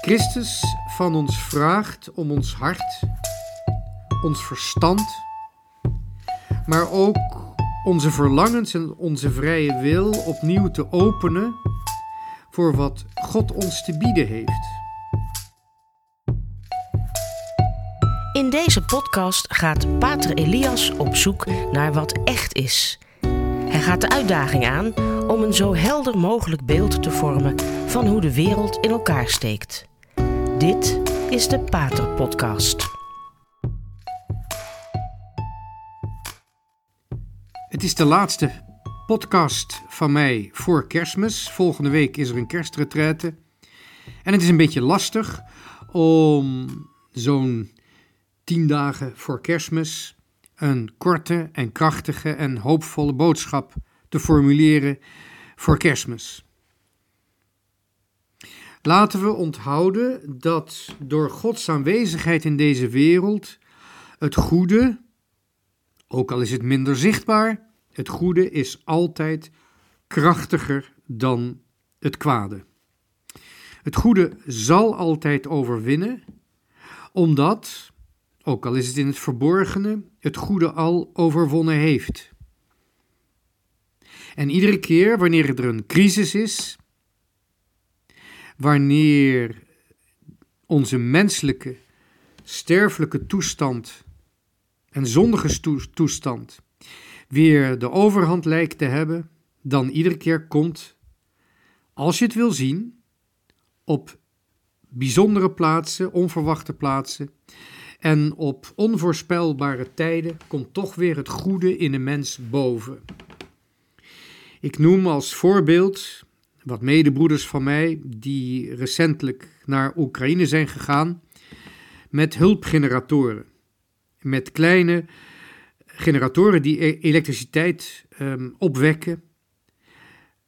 Christus van ons vraagt om ons hart, ons verstand, maar ook onze verlangens en onze vrije wil opnieuw te openen voor wat God ons te bieden heeft. In deze podcast gaat Pater Elias op zoek naar wat echt is. Hij gaat de uitdaging aan om een zo helder mogelijk beeld te vormen van hoe de wereld in elkaar steekt. Dit is de Pater Podcast. Het is de laatste podcast van mij voor kerstmis. Volgende week is er een kerstretraite. En het is een beetje lastig om zo'n tien dagen voor kerstmis een korte en krachtige en hoopvolle boodschap te formuleren voor kerstmis. Laten we onthouden dat door Gods aanwezigheid in deze wereld het goede, ook al is het minder zichtbaar, het goede is altijd krachtiger dan het kwade. Het goede zal altijd overwinnen, omdat, ook al is het in het verborgene, het goede al overwonnen heeft. En iedere keer wanneer er een crisis is, wanneer onze menselijke, sterfelijke toestand en zondige toestand weer de overhand lijkt te hebben, dan iedere keer komt, als je het wil zien, op bijzondere plaatsen, onverwachte plaatsen en op onvoorspelbare tijden komt toch weer het goede in de mens boven. Ik noem als voorbeeld wat medebroeders van mij die recentelijk naar Oekraïne zijn gegaan met hulpgeneratoren. Met kleine generatoren die e- elektriciteit um, opwekken.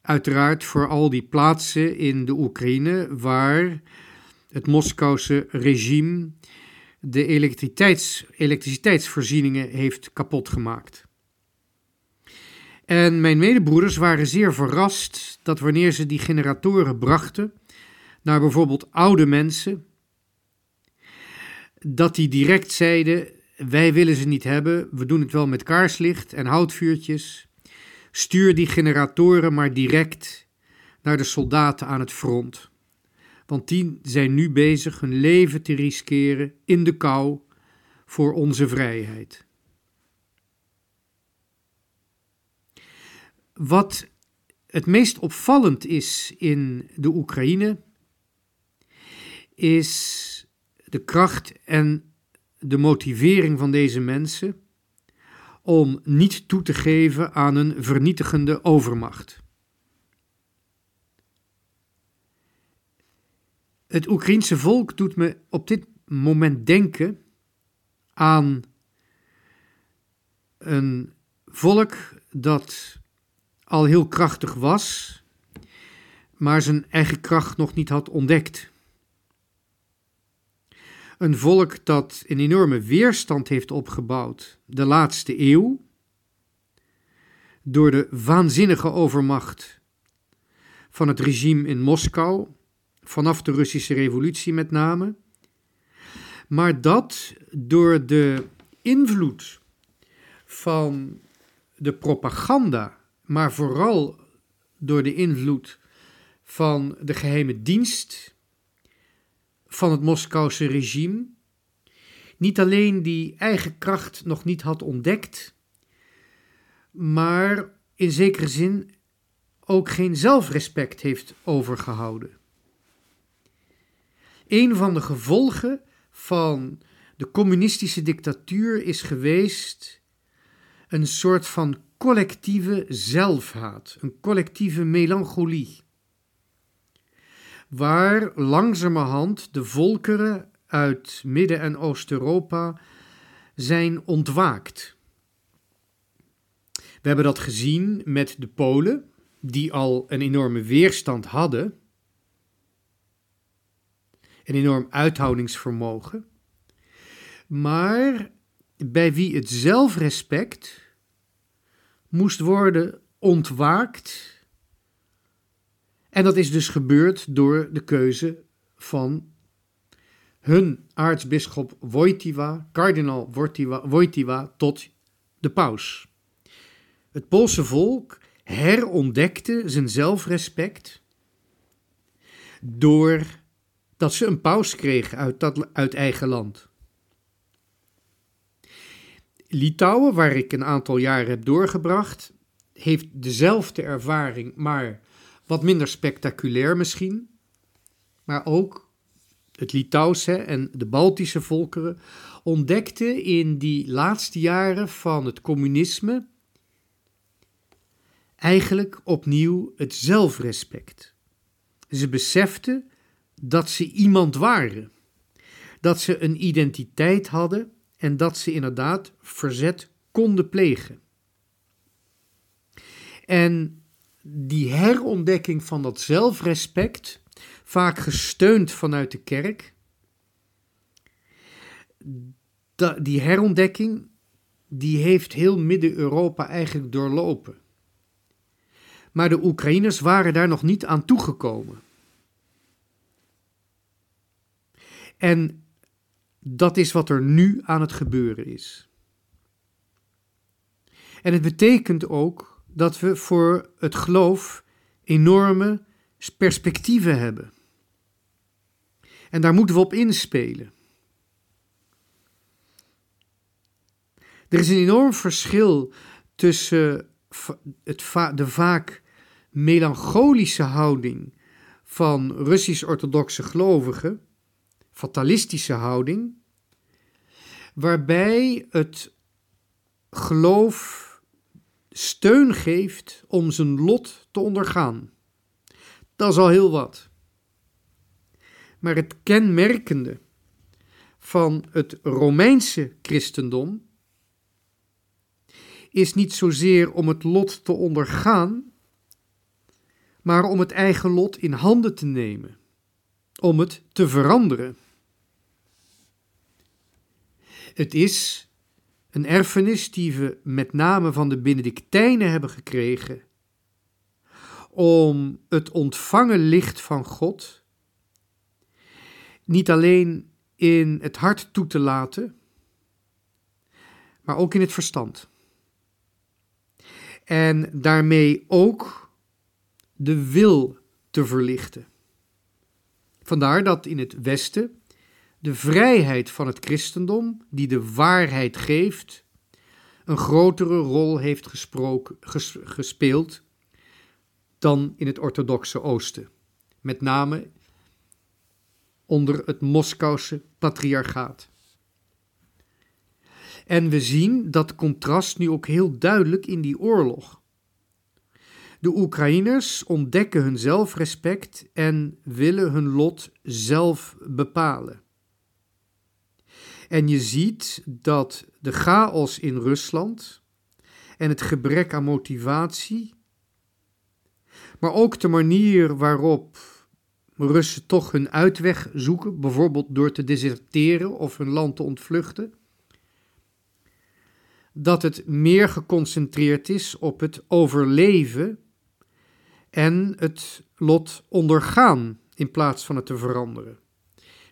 Uiteraard voor al die plaatsen in de Oekraïne waar het Moskouse regime de elektriciteits, elektriciteitsvoorzieningen heeft kapot gemaakt. En mijn medebroeders waren zeer verrast dat wanneer ze die generatoren brachten naar bijvoorbeeld oude mensen, dat die direct zeiden: Wij willen ze niet hebben, we doen het wel met kaarslicht en houtvuurtjes. Stuur die generatoren maar direct naar de soldaten aan het front. Want die zijn nu bezig hun leven te riskeren in de kou voor onze vrijheid. Wat het meest opvallend is in de Oekraïne, is de kracht en de motivering van deze mensen om niet toe te geven aan een vernietigende overmacht. Het Oekraïense volk doet me op dit moment denken aan een volk dat al heel krachtig was, maar zijn eigen kracht nog niet had ontdekt. Een volk dat een enorme weerstand heeft opgebouwd de laatste eeuw, door de waanzinnige overmacht van het regime in Moskou, vanaf de Russische Revolutie met name, maar dat door de invloed van de propaganda maar vooral door de invloed van de geheime dienst van het Moskouse regime, niet alleen die eigen kracht nog niet had ontdekt, maar in zekere zin ook geen zelfrespect heeft overgehouden. Een van de gevolgen van de communistische dictatuur is geweest een soort van collectieve zelfhaat, een collectieve melancholie. Waar langzamerhand de volkeren uit Midden- en Oost-Europa zijn ontwaakt. We hebben dat gezien met de Polen, die al een enorme weerstand hadden, een enorm uithoudingsvermogen, maar bij wie het zelfrespect moest worden ontwaakt. En dat is dus gebeurd door de keuze van hun aartsbisschop Wojtyła, kardinaal Wojtyła, tot de paus. Het Poolse volk herontdekte zijn zelfrespect doordat ze een paus kregen uit, dat, uit eigen land. Litouwen, waar ik een aantal jaren heb doorgebracht, heeft dezelfde ervaring, maar wat minder spectaculair misschien. Maar ook het Litouwse en de Baltische volkeren ontdekten in die laatste jaren van het communisme eigenlijk opnieuw het zelfrespect. Ze beseften dat ze iemand waren, dat ze een identiteit hadden en dat ze inderdaad verzet konden plegen. En die herontdekking van dat zelfrespect, vaak gesteund vanuit de kerk, die herontdekking, die heeft heel Midden-Europa eigenlijk doorlopen. Maar de Oekraïners waren daar nog niet aan toegekomen. En dat is wat er nu aan het gebeuren is. En het betekent ook dat we voor het geloof enorme perspectieven hebben. En daar moeten we op inspelen. Er is een enorm verschil tussen het de vaak melancholische houding van Russisch-orthodoxe gelovigen, fatalistische houding, waarbij het geloof steun geeft om zijn lot te ondergaan. Dat is al heel wat. Maar het kenmerkende van het Romeinse christendom is niet zozeer om het lot te ondergaan, maar om het eigen lot in handen te nemen, om het te veranderen. Het is een erfenis die we met name van de Benedictijnen hebben gekregen, om het ontvangen licht van God niet alleen in het hart toe te laten, maar ook in het verstand. En daarmee ook de wil te verlichten. Vandaar dat in het Westen de vrijheid van het christendom, die de waarheid geeft, een grotere rol heeft gespeeld dan in het orthodoxe Oosten. Met name onder het Moskouse patriarchaat. En we zien dat contrast nu ook heel duidelijk in die oorlog. De Oekraïners ontdekken hun zelfrespect en willen hun lot zelf bepalen. En je ziet dat de chaos in Rusland en het gebrek aan motivatie, maar ook de manier waarop Russen toch hun uitweg zoeken, bijvoorbeeld door te deserteren of hun land te ontvluchten, dat het meer geconcentreerd is op het overleven en het lot ondergaan in plaats van het te veranderen.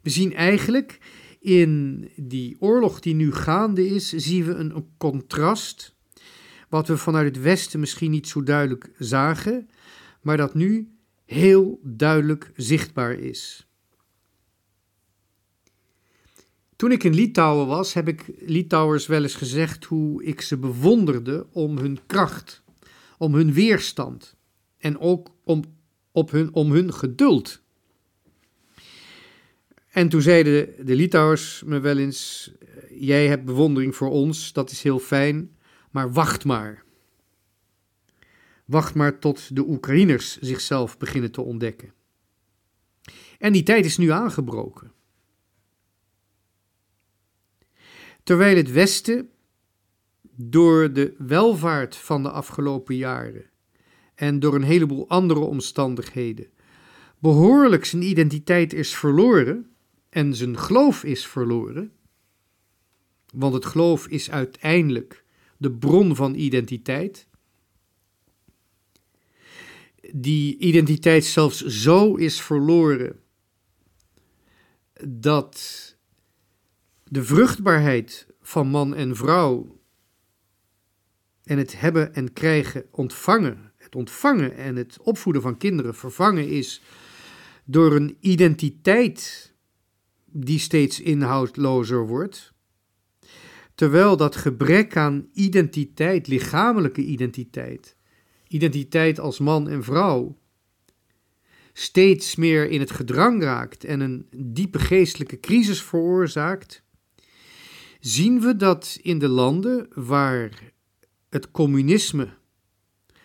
We zien eigenlijk in die oorlog die nu gaande is, zien we een, contrast. Wat we vanuit het Westen misschien niet zo duidelijk zagen, maar dat nu heel duidelijk zichtbaar is. Toen ik in Litouwen was, heb ik Litouwers wel eens gezegd hoe ik ze bewonderde om hun kracht, om hun weerstand en ook om, op hun, om hun geduld. En toen zeiden de Litouwers me wel eens: Jij hebt bewondering voor ons, dat is heel fijn, maar wacht maar. Wacht maar tot de Oekraïners zichzelf beginnen te ontdekken. En die tijd is nu aangebroken. Terwijl het Westen door de welvaart van de afgelopen jaren en door een heleboel andere omstandigheden behoorlijk zijn identiteit is verloren, en zijn geloof is verloren, want het geloof is uiteindelijk de bron van identiteit, die identiteit zelfs zo is verloren dat de vruchtbaarheid van man en vrouw en het hebben en krijgen, ontvangen, het ontvangen en het opvoeden van kinderen vervangen is door een identiteit die steeds inhoudlozer wordt, terwijl dat gebrek aan identiteit, lichamelijke identiteit, identiteit als man en vrouw, steeds meer in het gedrang raakt en een diepe geestelijke crisis veroorzaakt, zien we dat in de landen waar het communisme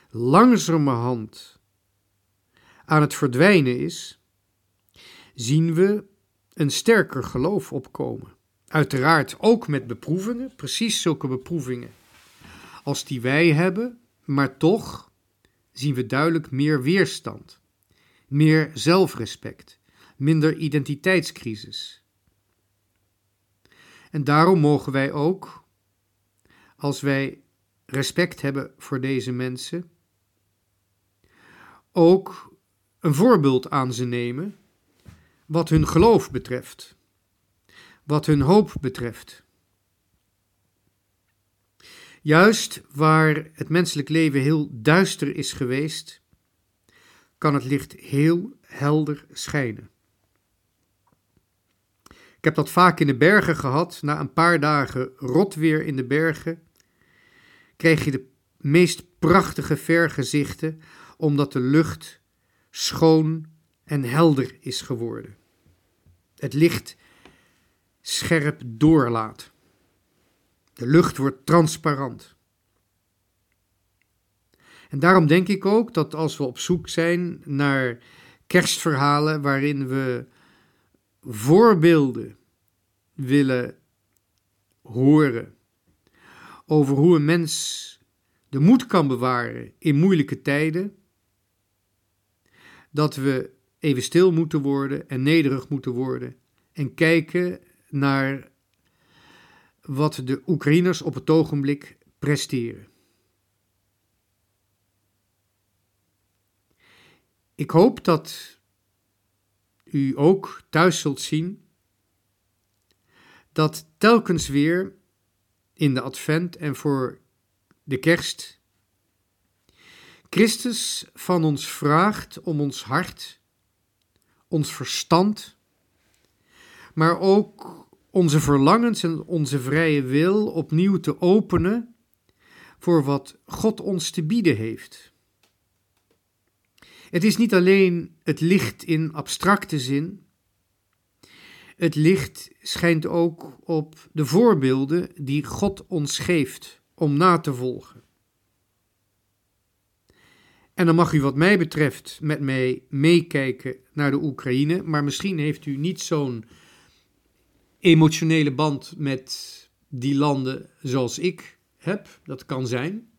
langzamerhand aan het verdwijnen is, zien we een sterker geloof opkomen. Uiteraard ook met beproevingen, precies zulke beproevingen als die wij hebben, maar toch zien we duidelijk meer weerstand, meer zelfrespect, minder identiteitscrisis. En daarom mogen wij ook, als wij respect hebben voor deze mensen, ook een voorbeeld aan ze nemen wat hun geloof betreft, wat hun hoop betreft. Juist waar het menselijk leven heel duister is geweest, kan het licht heel helder schijnen. Ik heb dat vaak in de bergen gehad. Na een paar dagen rotweer in de bergen kreeg je de meest prachtige vergezichten, omdat de lucht schoon en helder is geworden. Het licht scherp doorlaat. De lucht wordt transparant. En daarom denk ik ook dat als we op zoek zijn naar kerstverhalen waarin we voorbeelden willen horen over hoe een mens de moed kan bewaren in moeilijke tijden, dat we even stil moeten worden en nederig moeten worden en kijken naar wat de Oekraïners op het ogenblik presteren. Ik hoop dat u ook thuis zult zien dat telkens weer in de advent en voor de kerst Christus van ons vraagt om ons hart, ons verstand, maar ook onze verlangens en onze vrije wil opnieuw te openen voor wat God ons te bieden heeft. Het is niet alleen het licht in abstracte zin. Het licht schijnt ook op de voorbeelden die God ons geeft om na te volgen. En dan mag u wat mij betreft met mij meekijken naar de Oekraïne, maar misschien heeft u niet zo'n emotionele band met die landen zoals ik heb. Dat kan zijn.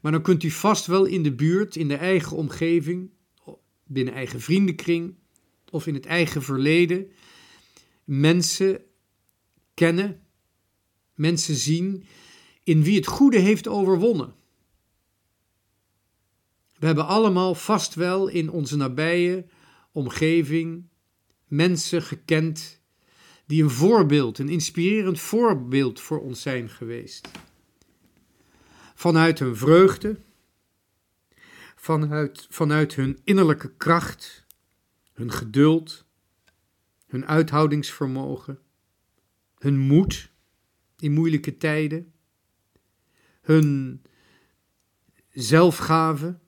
Maar dan kunt u vast wel in de buurt, in de eigen omgeving, binnen eigen vriendenkring of in het eigen verleden mensen kennen, mensen zien in wie het goede heeft overwonnen. We hebben allemaal vast wel in onze nabije omgeving mensen gekend die een voorbeeld, een inspirerend voorbeeld voor ons zijn geweest. Vanuit hun vreugde, vanuit, vanuit hun innerlijke kracht, hun geduld, hun uithoudingsvermogen, hun moed in moeilijke tijden, hun zelfgave,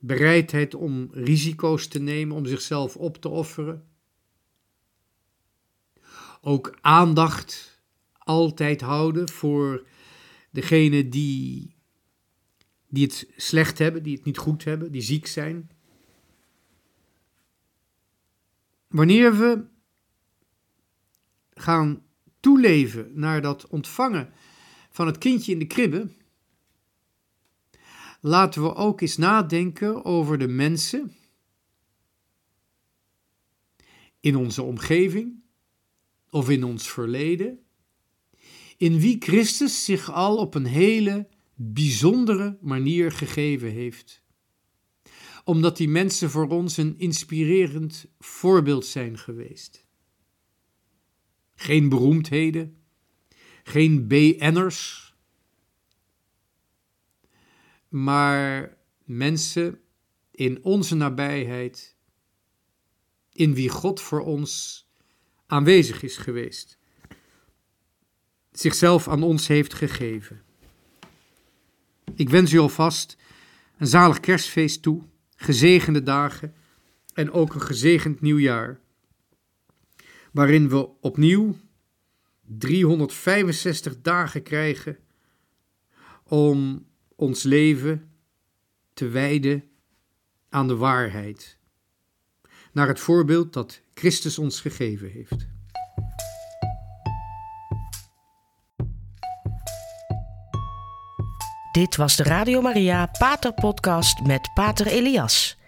bereidheid om risico's te nemen, om zichzelf op te offeren. Ook aandacht altijd houden voor degene die, die het slecht hebben, die het niet goed hebben, die ziek zijn. Wanneer we gaan toeleven naar dat ontvangen van het kindje in de kribbe, laten we ook eens nadenken over de mensen in onze omgeving of in ons verleden, in wie Christus zich al op een hele bijzondere manier gegeven heeft. Omdat die mensen voor ons een inspirerend voorbeeld zijn geweest. Geen beroemdheden, geen BN'ers, maar mensen in onze nabijheid, in wie God voor ons aanwezig is geweest, zichzelf aan ons heeft gegeven. Ik wens u alvast een zalig kerstfeest toe, gezegende dagen en ook een gezegend nieuwjaar, waarin we opnieuw 365 dagen krijgen om ons leven te wijden aan de waarheid, naar het voorbeeld dat Christus ons gegeven heeft. Dit was de Radio Maria Pater Podcast met Pater Elias.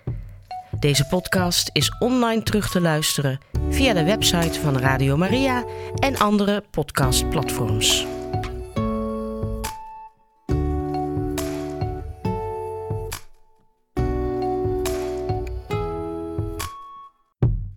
Deze podcast is online terug te luisteren via de website van Radio Maria en andere podcastplatforms.